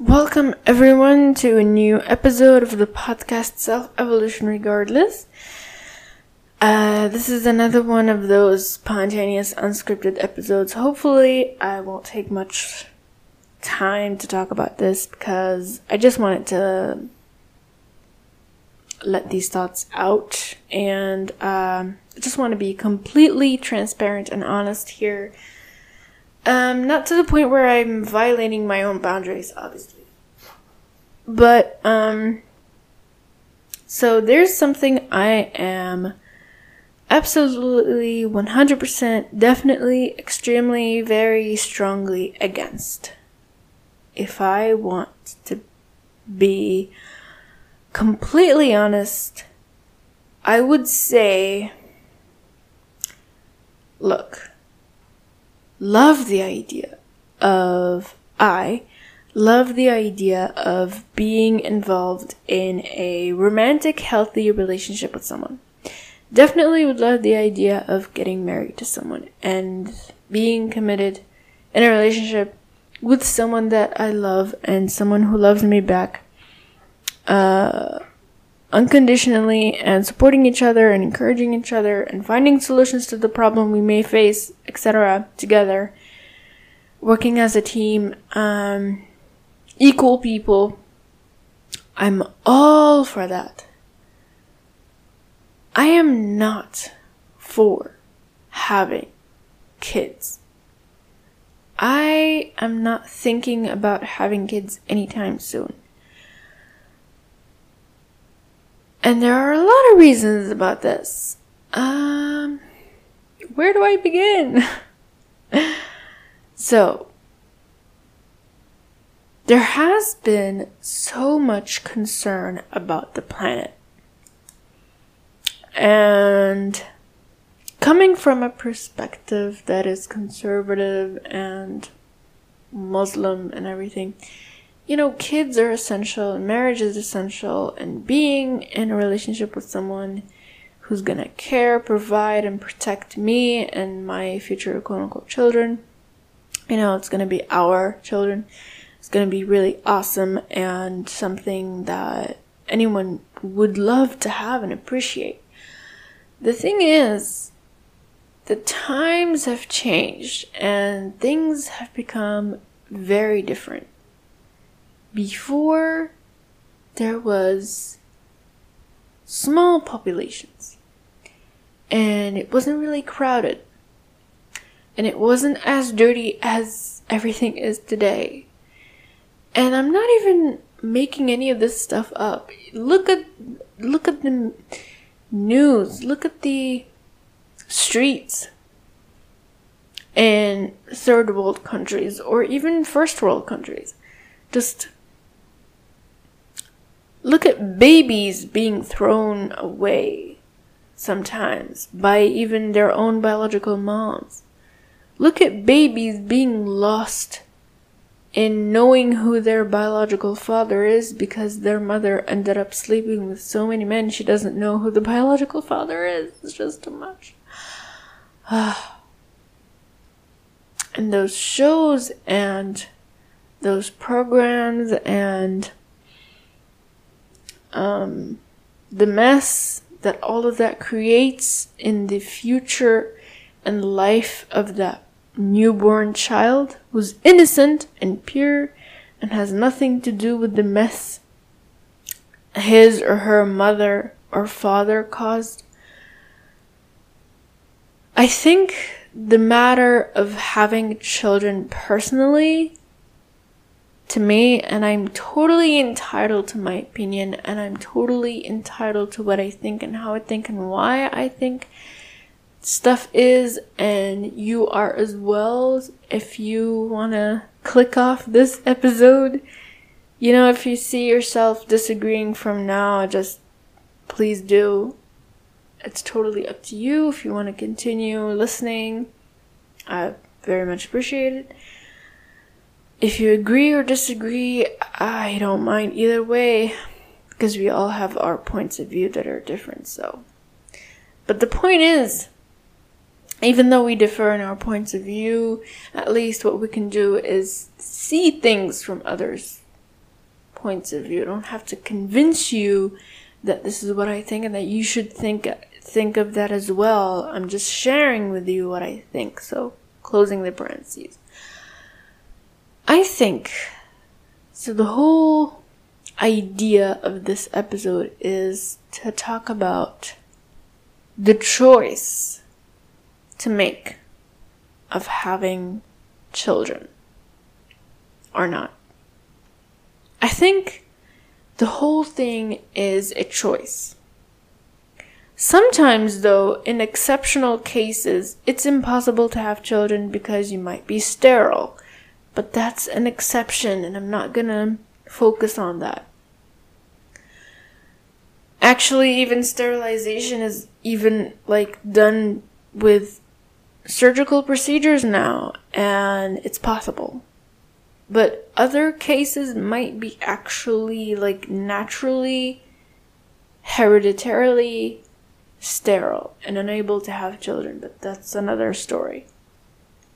Welcome everyone to a new episode of the podcast Self Evolution Regardless. Uh, this is another one of those spontaneous, unscripted episodes. Hopefully, I won't take much time to talk about this because I just wanted to let these thoughts out and um, I just want to be completely transparent and honest here. Um, not to the point where I'm violating my own boundaries, obviously. But, um, so there's something I am absolutely 100% definitely extremely very strongly against if i want to be completely honest i would say look love the idea of i love the idea of being involved in a romantic healthy relationship with someone. Definitely would love the idea of getting married to someone and being committed in a relationship with someone that I love and someone who loves me back. Uh, unconditionally and supporting each other and encouraging each other and finding solutions to the problem we may face, etc., together, working as a team, um, equal people. I'm all for that. I am not for having kids. I am not thinking about having kids anytime soon. And there are a lot of reasons about this. Um, where do I begin? so, there has been so much concern about the planet. And coming from a perspective that is conservative and Muslim and everything, you know, kids are essential, and marriage is essential, and being in a relationship with someone who's gonna care, provide, and protect me and my future quote unquote children. You know, it's gonna be our children. It's gonna be really awesome and something that anyone would love to have and appreciate. The thing is, the times have changed and things have become very different. Before, there was small populations and it wasn't really crowded and it wasn't as dirty as everything is today. And I'm not even making any of this stuff up. Look at look at the news. Look at the streets in third world countries or even first world countries. Just look at babies being thrown away sometimes by even their own biological moms. Look at babies being lost in knowing who their biological father is because their mother ended up sleeping with so many men she doesn't know who the biological father is. It's just too much. and those shows and those programs and um, the mess that all of that creates in the future and life of that newborn child who's innocent and pure and has nothing to do with the mess his or her mother or father caused. I think the matter of having children personally to me, and I'm totally entitled to my opinion, and I'm totally entitled to what I think and how I think and why I think stuff is, and you are as well. If you want to click off this episode, you know, if you see yourself disagreeing from now, just please do. It's totally up to you if you want to continue listening. I very much appreciate it. If you agree or disagree, I don't mind either way because we all have our points of view that are different, so. But the point is, even though we differ in our points of view, at least what we can do is see things from others' points of view. I don't have to convince you that this is what I think and that you should think think of that as well. I'm just sharing with you what I think. So, closing the parentheses. I think so the whole idea of this episode is to talk about the choice to make of having children or not. I think the whole thing is a choice. Sometimes, though, in exceptional cases, it's impossible to have children because you might be sterile. But that's an exception, and I'm not gonna focus on that. Actually, even sterilization is even like done with surgical procedures now, and it's possible. But other cases might be actually like naturally, hereditarily sterile and unable to have children, but that's another story.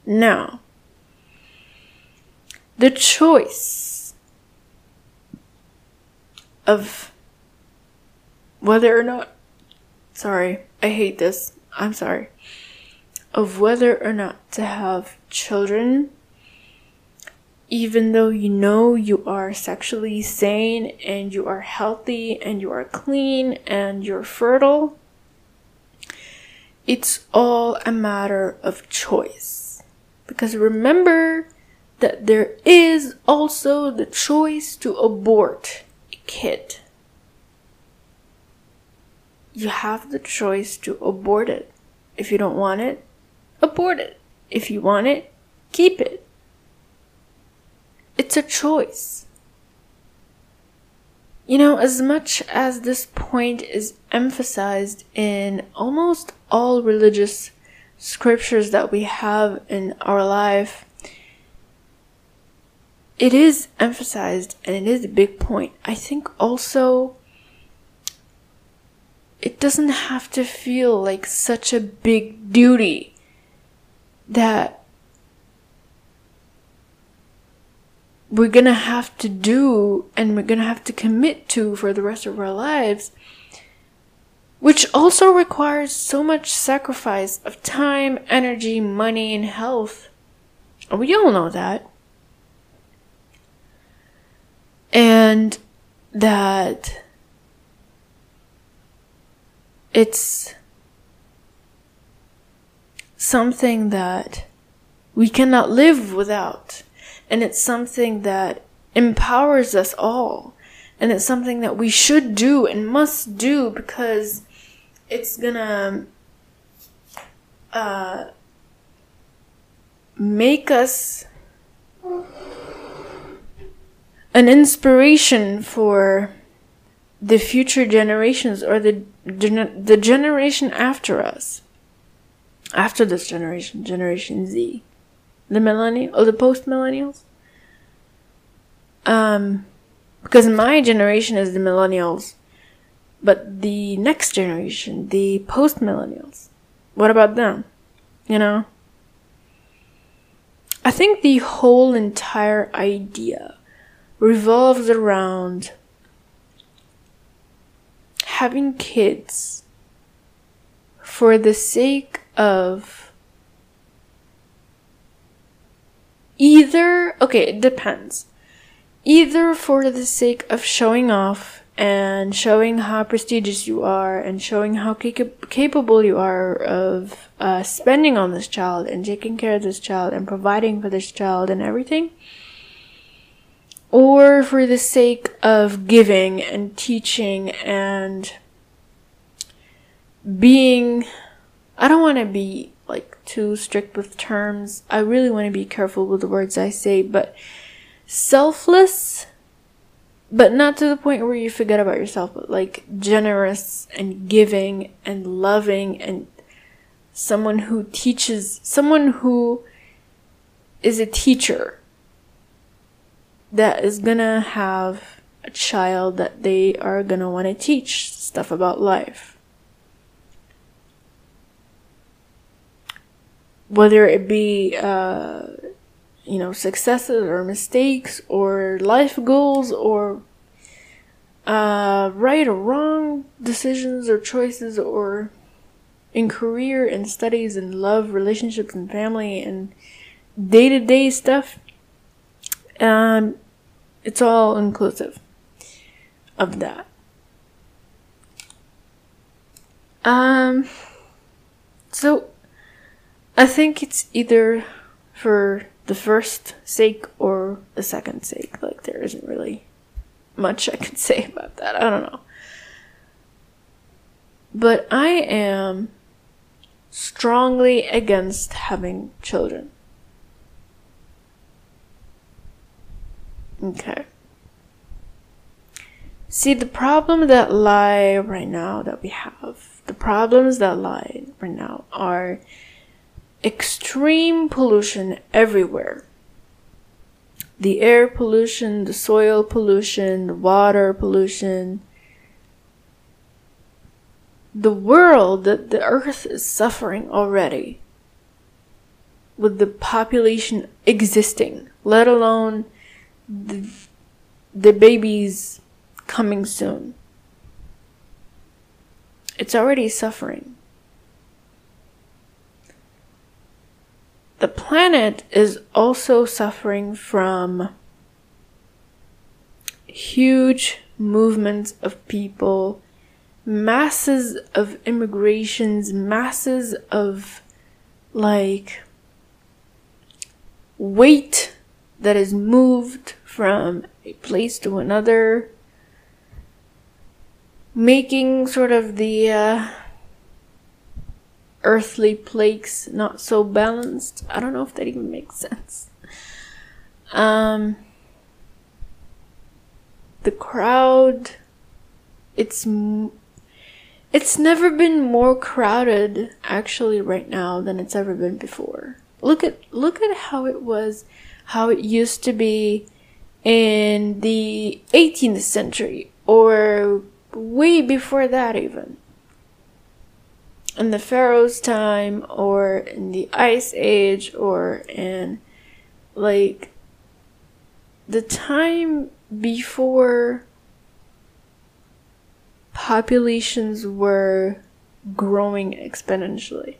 Now, the choice of whether or not, sorry, I hate this, I'm sorry, of whether or not to have children even though you know you are sexually sane and you are healthy and you are clean and you're fertile, it's all a matter of choice. Because remember that there is also the choice to abort a kid. You have the choice to abort it. If you don't want it, abort it. If you want it, keep it. It's a choice. You know, as much as this point is emphasized in almost all religious scriptures that we have in our life, it is emphasized and it is a big point. I think also it doesn't have to feel like such a big duty that we're gonna have to do and we're gonna have to commit to for the rest of our lives, which also requires so much sacrifice of time, energy, money, and health. We all know that. And that it's something that we cannot live without. And it's something that empowers us all. And it's something that we should do and must do because it's gonna uh, make us an inspiration for the future generations or the the generation after us after this generation generation z the millennial or the post millennials. Um, because my generation is the millennials, but the next generation, the post millennials, what about them? You know? I think the whole entire idea revolves around having kids for the sake of Either, okay, it depends. Either for the sake of showing off and showing how prestigious you are and showing how cap- capable you are of uh, spending on this child and taking care of this child and providing for this child and everything. Or for the sake of giving and teaching and being, I don't want to be like too strict with terms. I really want to be careful with the words I say, but selfless, but not to the point where you forget about yourself, but like generous and giving and loving and someone who teaches, someone who is a teacher that is gonna have a child that they are gonna want to teach stuff about life. whether it be uh, you know successes or mistakes or life goals or uh, right or wrong decisions or choices or in career and studies and love, relationships and family and day to day stuff. Um, it's all inclusive of that. Um, so I think it's either for the first sake or the second sake. Like, there isn't really much I can say about that. I don't know. But I am strongly against having children. Okay. See, the problem that lie right now that we have, the problems that lie right now are extreme pollution everywhere. The air pollution, the soil pollution, the water pollution. The world, that the earth is suffering already with the population existing, let alone the, the babies coming soon. It's already suffering. The planet is also suffering from huge movements of people, masses of immigrations, masses of like weight that is moved from a place to another, making sort of the uh, earthly plates not so balanced. I don't know if that even makes sense. Um, the crowd, it's it's never been more crowded actually right now than it's ever been before. Look at look at how it was, how it used to be in the 18th century or way before that even in the Pharaoh's time or in the Ice Age or in like the time before populations were growing exponentially.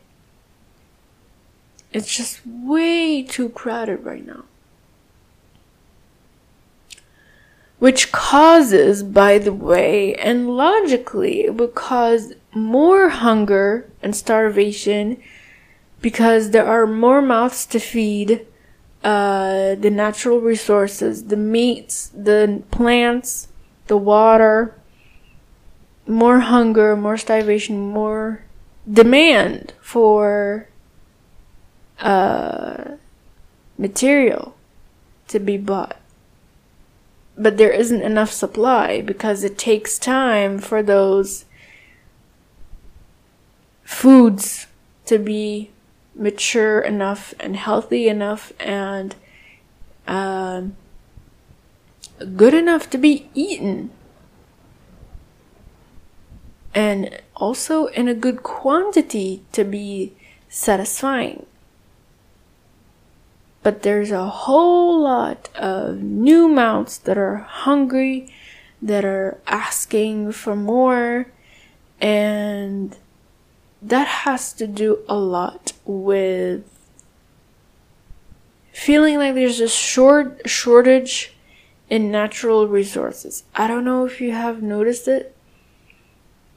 It's just way too crowded right now. Which causes, by the way, and logically, it would cause more hunger and starvation because there are more mouths to feed uh, the natural resources, the meats, the plants, the water, more hunger, more starvation, more demand for uh, material to be bought. But there isn't enough supply because it takes time for those foods to be mature enough and healthy enough and uh, good enough to be eaten. And also in a good quantity to be satisfying. But there's a whole lot of new mounts that are hungry, that are asking for more, and that has to do a lot with feeling like there's a short shortage in natural resources. I don't know if you have noticed it,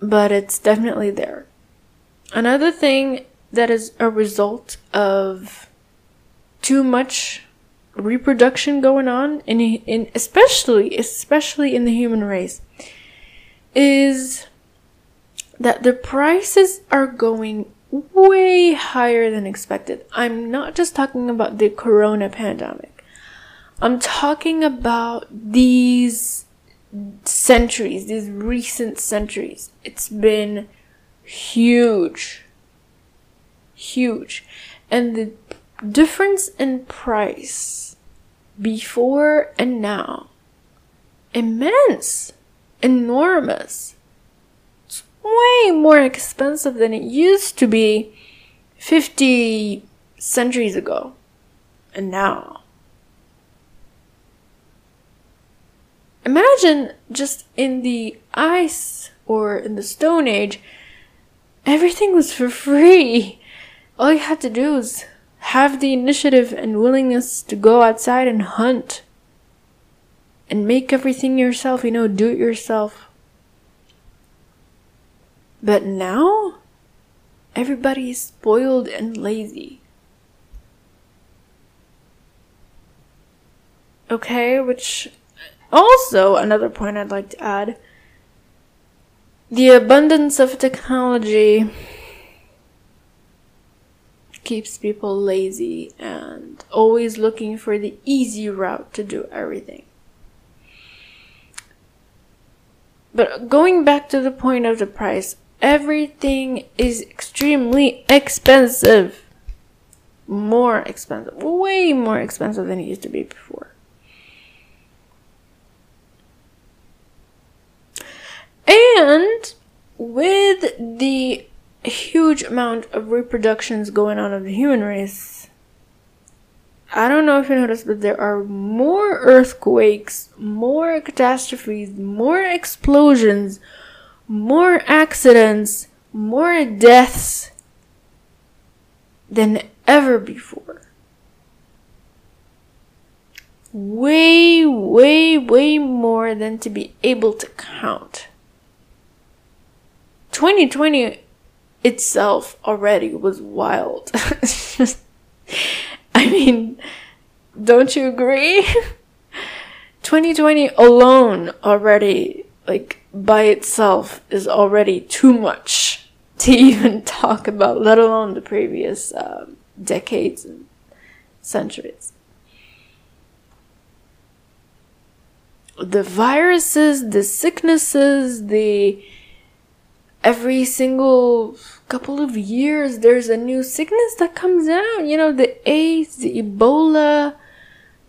but it's definitely there. Another thing that is a result of too much reproduction going on in in especially especially in the human race is that the prices are going way higher than expected. I'm not just talking about the corona pandemic. I'm talking about these centuries, these recent centuries. It's been huge. Huge. And the difference in price before and now immense, enormous It's way more expensive than it used to be 50 centuries ago. And now. imagine just in the ice or in the Stone Age, everything was for free. All you had to do was have the initiative and willingness to go outside and hunt and make everything yourself, you know, do it yourself. But now, everybody is spoiled and lazy. Okay, which also another point I'd like to add the abundance of technology keeps people lazy and always looking for the easy route to do everything. But going back to the point of the price, everything is extremely expensive. More expensive. Way more expensive than it used to be before. And with the huge amount of reproductions going on of the human race, I don't know if you noticed, but there are more earthquakes, more catastrophes, more explosions, more accidents, more deaths than ever before. Way, way, way more than to be able to count. 2020 itself already was wild. I mean, don't you agree? 2020 alone already, like, by itself is already too much to even talk about, let alone the previous uh, decades and centuries. The viruses, the sicknesses, the every single couple of years there's a new sickness that comes out. You know, the AIDS, the Ebola,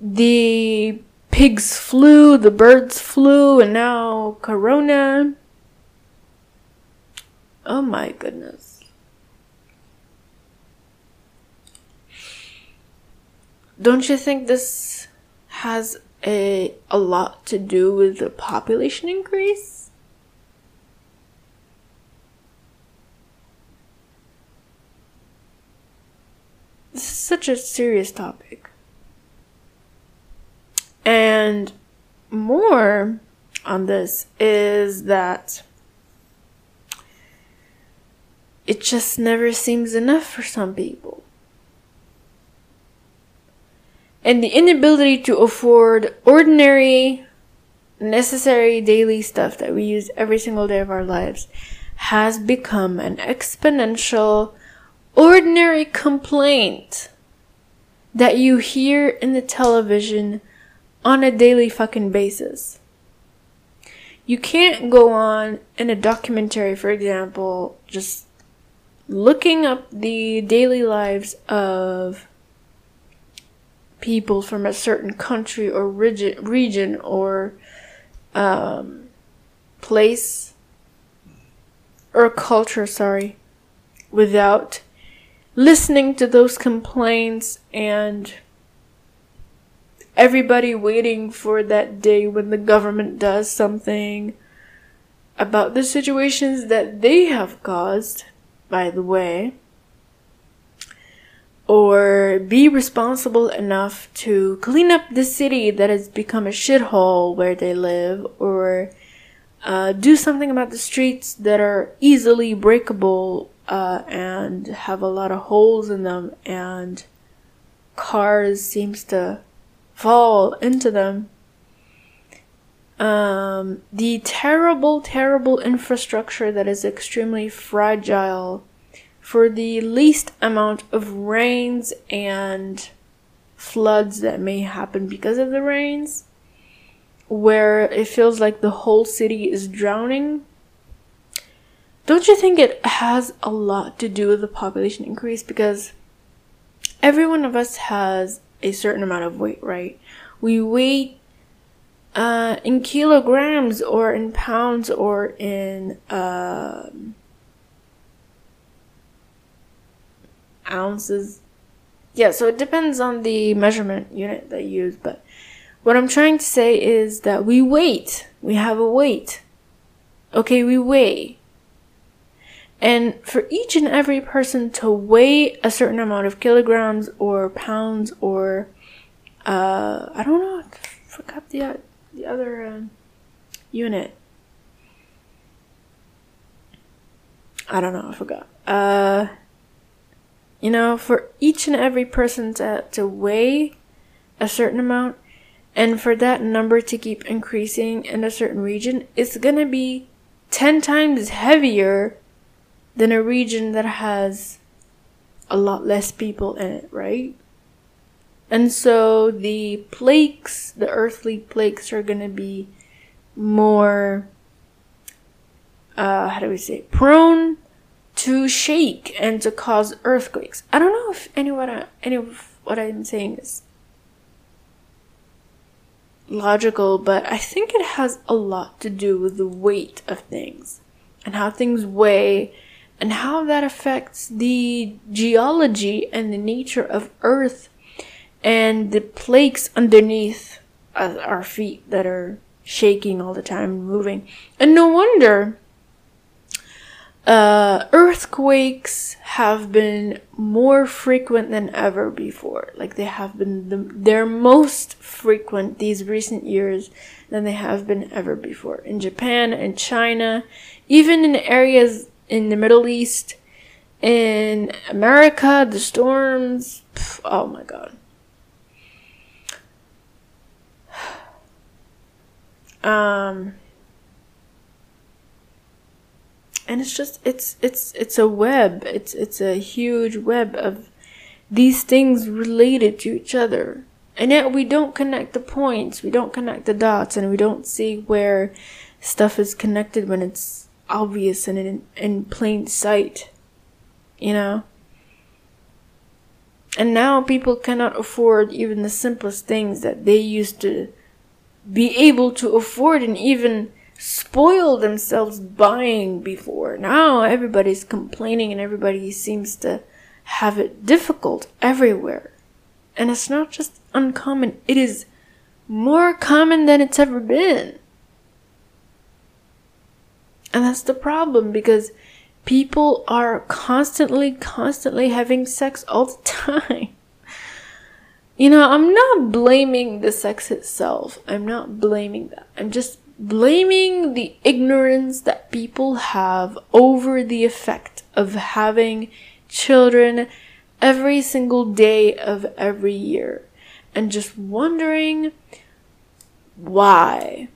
the pig's flu, the bird's flu, and now corona. Oh my goodness. Don't you think this has a, a lot to do with the population increase? This is such a serious topic. And more on this is that it just never seems enough for some people. And the inability to afford ordinary, necessary daily stuff that we use every single day of our lives has become an exponential ordinary complaint that you hear in the television on a daily fucking basis. You can't go on in a documentary, for example, just looking up the daily lives of people from a certain country or region, or um, place or culture, sorry, without listening to those complaints and everybody waiting for that day when the government does something about the situations that they have caused, by the way, or be responsible enough to clean up the city that has become a shithole where they live, or uh, do something about the streets that are easily breakable uh, and have a lot of holes in them and cars seems to fall into them. Um, the terrible terrible infrastructure that is extremely fragile for the least amount of rains and floods that may happen because of the rains where it feels like the whole city is drowning don't you think it has a lot to do with the population increase? Because every one of us has a certain amount of weight, right? We weigh uh, in kilograms or in pounds or in uh, ounces. Yeah, so it depends on the measurement unit that you use, but What I'm trying to say is that we weight. We have a weight. Okay, we weigh. And for each and every person to weigh a certain amount of kilograms or pounds or, uh, I don't know, I forgot the, the other uh, unit. I don't know, I forgot. Uh, you know, for each and every person to, to weigh a certain amount and for that number to keep increasing in a certain region, it's gonna be 10 times heavier than a region that has a lot less people in it, right? And so the plagues, the earthly plagues, are gonna be more, uh, how do we say, prone to shake and to cause earthquakes. I don't know if any of what I'm saying is logical, but I think it has a lot to do with the weight of things and how things weigh and how that affects the geology and the nature of Earth and the plates underneath our feet that are shaking all the time, and moving. And no wonder uh, earthquakes have been more frequent than ever before. Like they have been the, they're most frequent these recent years than they have been ever before. In Japan and China, even in areas in the Middle East, in America, the storms, pff, oh my god. Um and it's just it's it's it's a web. It's it's a huge web of these things related to each other. And yet we don't connect the points. We don't connect the dots and we don't see where stuff is connected when it's obvious and in, in plain sight you know and now people cannot afford even the simplest things that they used to be able to afford and even spoil themselves buying before. Now everybody's complaining and everybody seems to have it difficult everywhere. And it's not just uncommon, it is more common than it's ever been. And that's the problem because people are constantly, constantly having sex all the time. You know, I'm not blaming the sex itself. I'm not blaming that. I'm just blaming the ignorance that people have over the effect of having children every single day of every year and just wondering why.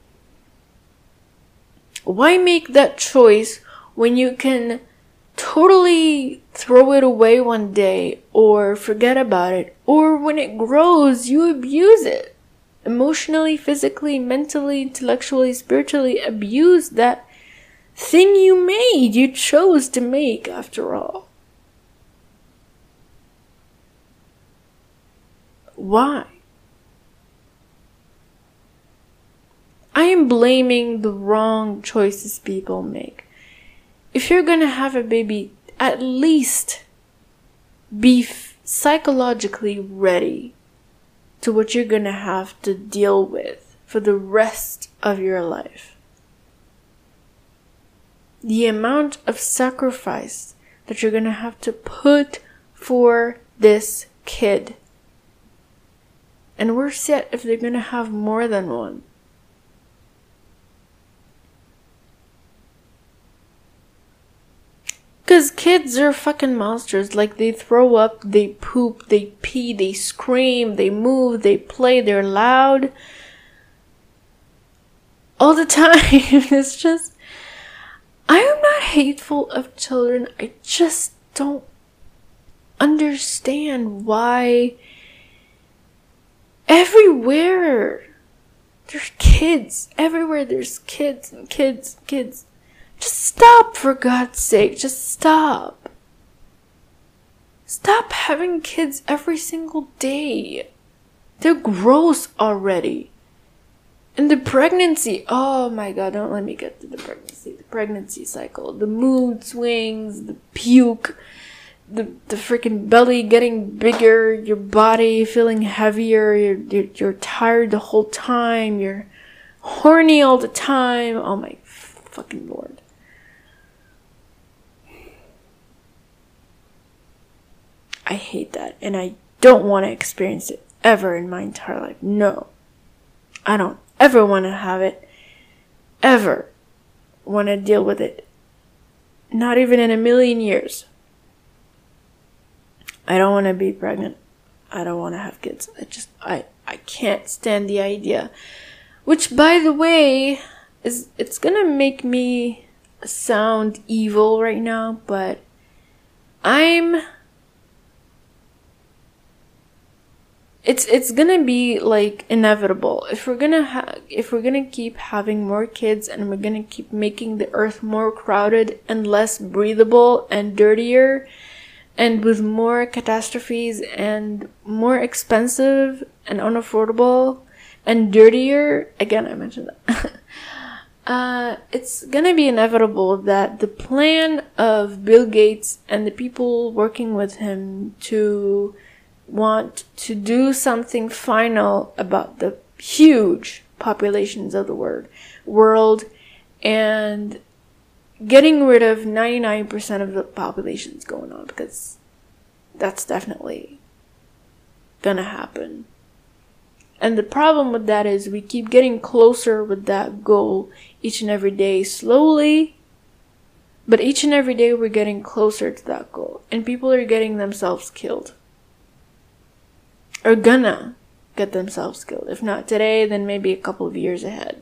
Why make that choice when you can totally throw it away one day or forget about it or when it grows you abuse it? emotionally, physically, mentally, intellectually, spiritually abuse that thing you made, you chose to make after all. Why? I am blaming the wrong choices people make. If you're gonna have a baby, at least be psychologically ready to what you're to have to deal with for the rest of your life. The amount of sacrifice that you're to have to put for this kid. And we're set if they're to have more than one. Because kids are fucking monsters. Like, they throw up, they poop, they pee, they scream, they move, they play, they're loud. All the time. it's just. I am not hateful of children. I just don't understand why everywhere there's kids. Everywhere there's kids and kids and kids. Just stop, for God's sake. Just stop. Stop having kids every single day. They're gross already. And the pregnancy, oh my god, don't let me get to the pregnancy. The pregnancy cycle, the mood swings, the puke, the, the freaking belly getting bigger, your body feeling heavier, you're, you're, you're tired the whole time, you're horny all the time. Oh my fucking lord. I hate that and I don't want to experience it ever in my entire life. No. I don't ever want to have it. Ever want to deal with it. Not even in a million years. I don't want to be pregnant. I don't want to have kids. I just, I, I can't stand the idea. Which, by the way, is, it's gonna make me sound evil right now, but I'm it's it's gonna be like inevitable. If we're gonna ha- if we're gonna keep having more kids and we're gonna keep making the earth more crowded and less breathable and dirtier and with more catastrophes and more expensive and unaffordable and dirtier again i mentioned that. Uh, it's gonna be inevitable that the plan of bill gates and the people working with him to want to do something final about the huge populations of the world world and getting rid of 99% of the populations going on because that's definitely gonna happen. And the problem with that is we keep getting closer with that goal each and every day slowly, but each and every day we're getting closer to that goal and people are getting themselves killed are gonna get themselves killed. If not today, then maybe a couple of years ahead.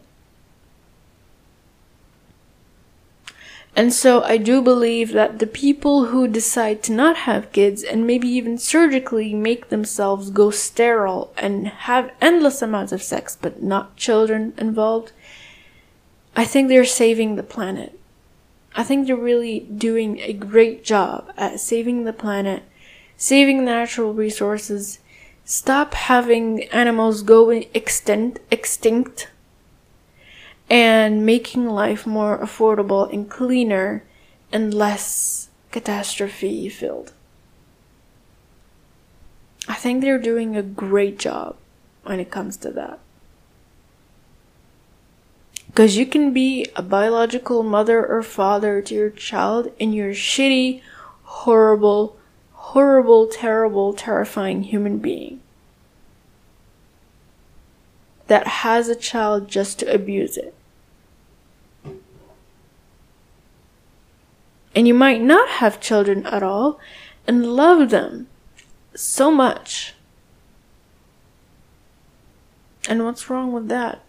And so I do believe that the people who decide to not have kids and maybe even surgically make themselves go sterile and have endless amounts of sex but not children involved, I think they're saving the planet. I think they're really doing a great job at saving the planet, saving natural resources, stop having animals go extinct, extinct and making life more affordable and cleaner and less catastrophe filled. I think they're doing a great job when it comes to that. Because you can be a biological mother or father to your child and you're shitty, horrible, horrible, terrible, terrifying human being that has a child just to abuse it. And you might not have children at all and love them so much. And what's wrong with that?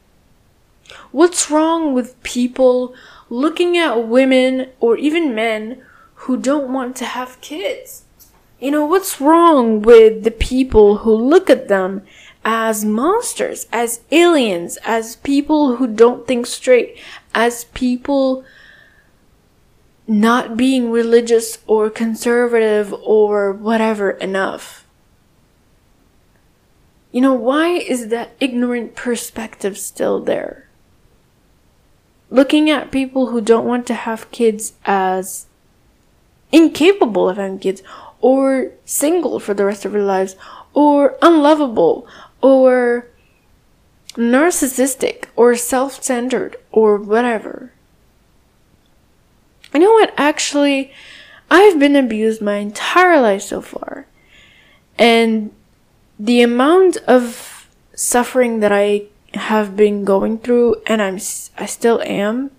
What's wrong with people looking at women or even men who don't want to have kids? You know, what's wrong with the people who look at them as monsters, as aliens, as people who don't think straight, as people not being religious or conservative or whatever enough? You know, why is that ignorant perspective still there? Looking at people who don't want to have kids as incapable of having kids or single for the rest of their lives, or unlovable, or narcissistic, or self centered, or whatever. You know what? Actually, I've been abused my entire life so far. And the amount of suffering that I have been going through, and I'm, I still am,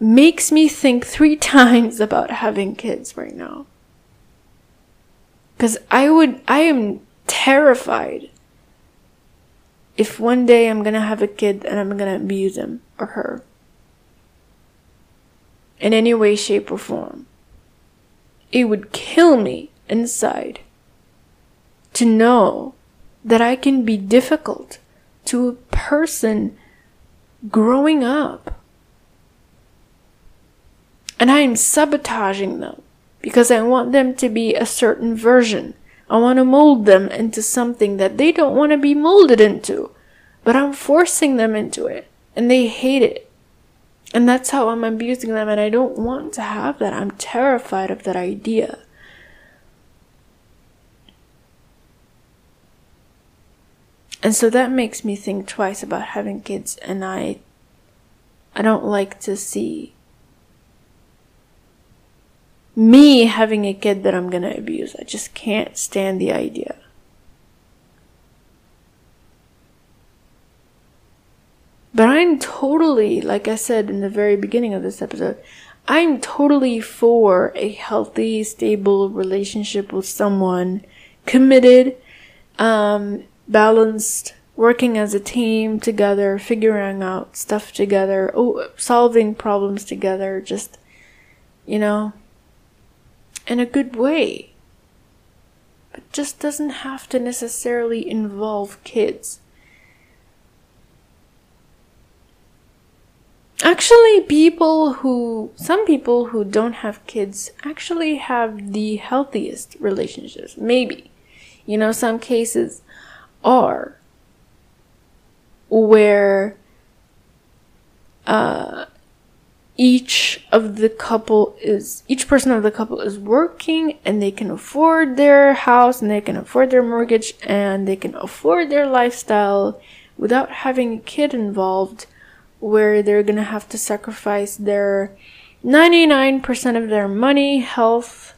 makes me think three times about having kids right now. Cause I would, I am terrified if one day I'm gonna have a kid and I'm gonna abuse him or her. In any way, shape, or form. It would kill me inside to know that I can be difficult to a person growing up and I am sabotaging them because I want them to be a certain version. I want to mold them into something that they don't want to be molded into, but I'm forcing them into it and they hate it. And that's how I'm abusing them, and I don't want to have that. I'm terrified of that idea. And so that makes me think twice about having kids, and I I don't like to see me having a kid that I'm gonna abuse. I just can't stand the idea. But I'm totally, like I said in the very beginning of this episode, I'm totally for a healthy, stable relationship with someone, committed, um, balanced, working as a team together, figuring out stuff together, oh, solving problems together, just, you know, in a good way. But just doesn't have to necessarily involve kids. Actually, people who, some people who don't have kids actually have the healthiest relationships. Maybe. You know, some cases are where uh, each of the couple is each person of the couple is working and they can afford their house and they can afford their mortgage and they can afford their lifestyle without having a kid involved where they're gonna have to sacrifice their 99% of their money, health,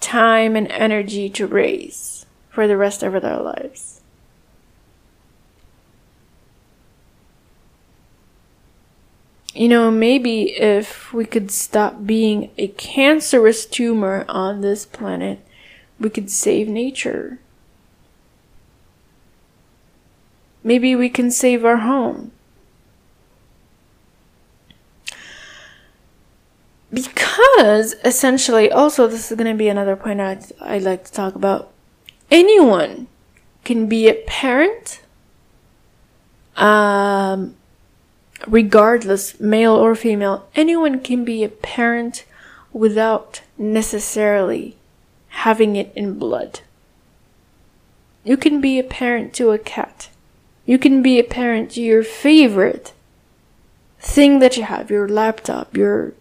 time, and energy to raise for the rest of their lives. You know, maybe if we could stop being a cancerous tumor on this planet, we could save nature. Maybe we can save our home. because essentially also this is going to be another point I'd, I'd like to talk about anyone can be a parent um, regardless male or female anyone can be a parent without necessarily having it in blood you can be a parent to a cat you can be a parent to your favorite thing that you have your laptop your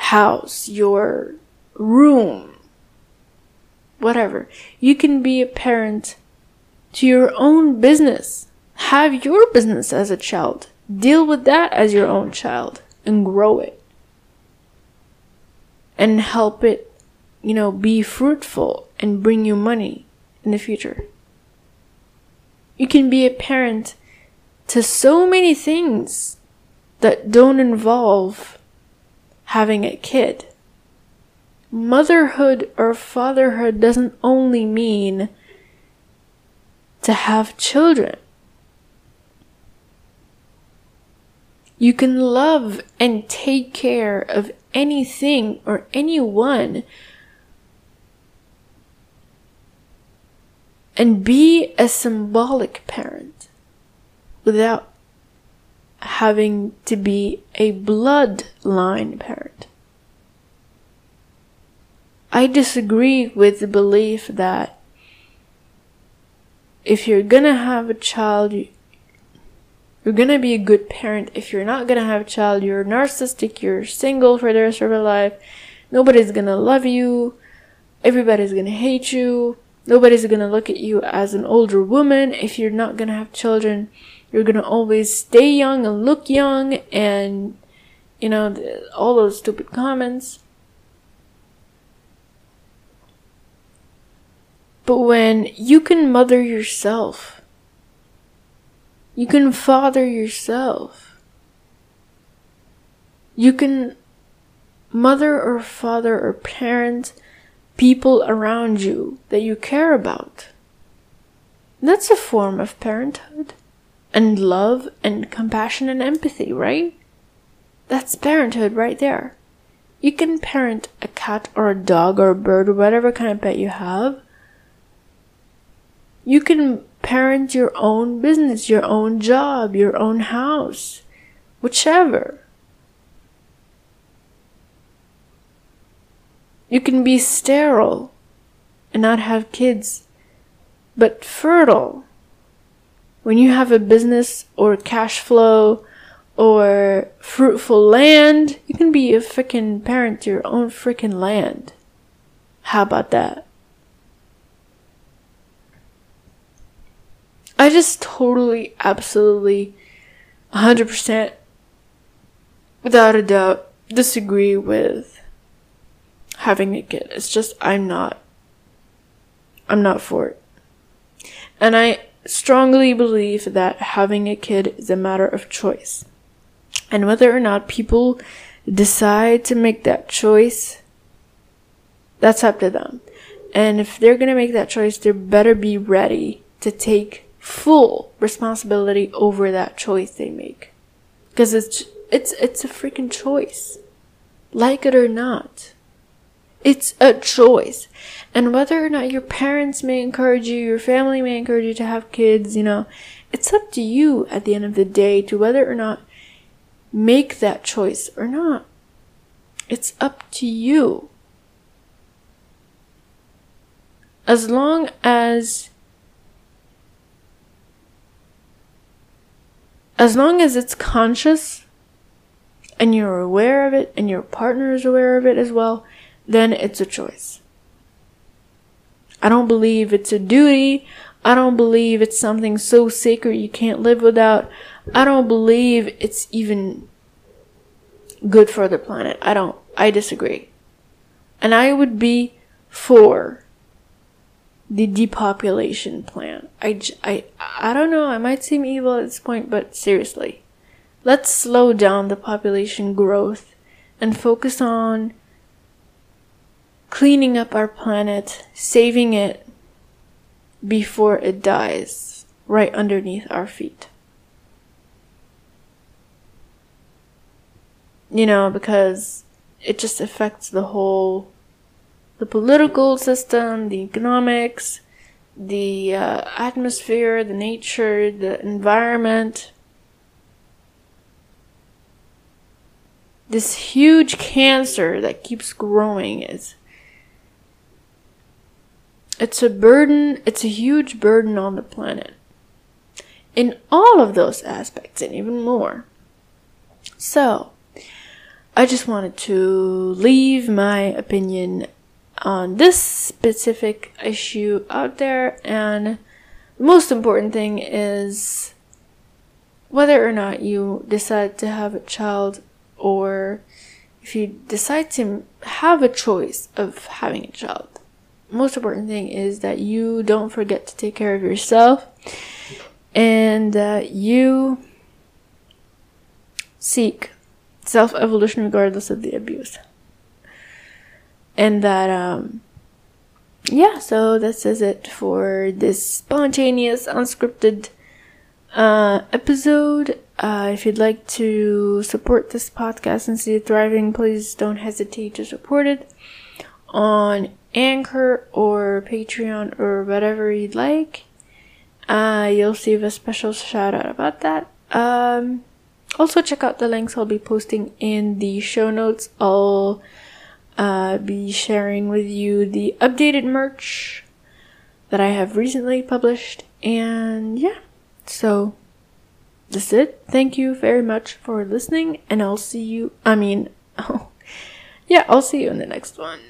house, your room, whatever. You can be a parent to your own business. Have your business as a child. Deal with that as your own child and grow it. And help it, you know, be fruitful and bring you money in the future. You can be a parent to so many things that don't involve having a kid. Motherhood or fatherhood doesn't only mean to have children. You can love and take care of anything or anyone and be a symbolic parent without having to be a bloodline parent. I disagree with the belief that if you're gonna have a child, you're gonna be a good parent. If you're not gonna have a child, you're narcissistic, you're single for the rest of your life, nobody's gonna love you, everybody's gonna hate you, nobody's gonna look at you as an older woman. If you're not gonna have children you're gonna always stay young and look young and you know all those stupid comments. But when you can mother yourself you can father yourself you can mother or father or parent people around you that you care about that's a form of parenthood and love and compassion and empathy, right? That's parenthood right there. You can parent a cat or a dog or a bird or whatever kind of pet you have. You can parent your own business, your own job, your own house, whichever. You can be sterile and not have kids, but fertile when you have a business or cash flow or fruitful land. You can be a freaking parent to your own freaking land. How about that? I just totally, absolutely, 100%, without a doubt, disagree with having a kid. It's just, I'm not, I'm not for it. And I strongly believe that having a kid is a matter of choice. And whether or not people decide to make that choice, that's up to them. And if they're gonna make that choice, they better be ready to take full responsibility over that choice they make. Because it's, it's, it's a freaking choice. Like it or not. It's a choice. And whether or not your parents may encourage you, your family may encourage you to have kids, you know, it's up to you at the end of the day to whether or not make that choice or not. It's up to you. As long as as long as it's conscious and you're aware of it and your partner is aware of it as well, then it's a choice. I don't believe it's a duty. I don't believe it's something so sacred you can't live without. I don't believe it's even good for the planet. I don't. I disagree. And I would be for the depopulation plan. I, I, I don't know, I might seem evil at this point, but seriously. Let's slow down the population growth and focus on cleaning up our planet, saving it before it dies right underneath our feet. You know, because it just affects the whole the political system, the economics, the uh, atmosphere, the nature, the environment. This huge cancer that keeps growing is it's a burden, it's a huge burden on the planet. In all of those aspects and even more. So, I just wanted to leave my opinion on this specific issue out there. And the most important thing is whether or not you decide to have a child or if you decide to have a choice of having a child. Most important thing is that you don't forget to take care of yourself and that you seek self evolution regardless of the abuse and that um yeah so this is it for this spontaneous unscripted uh episode. Uh if you'd like to support this podcast and see it thriving please don't hesitate to support it on anchor or patreon or whatever you'd like. Uh you'll receive a special shout out about that. Um also check out the links i'll be posting in the show notes. I'll uh, be sharing with you the updated merch that I have recently published. And yeah, so that's it. Thank you very much for listening, and I'll see you. I mean, oh, yeah, I'll see you in the next one.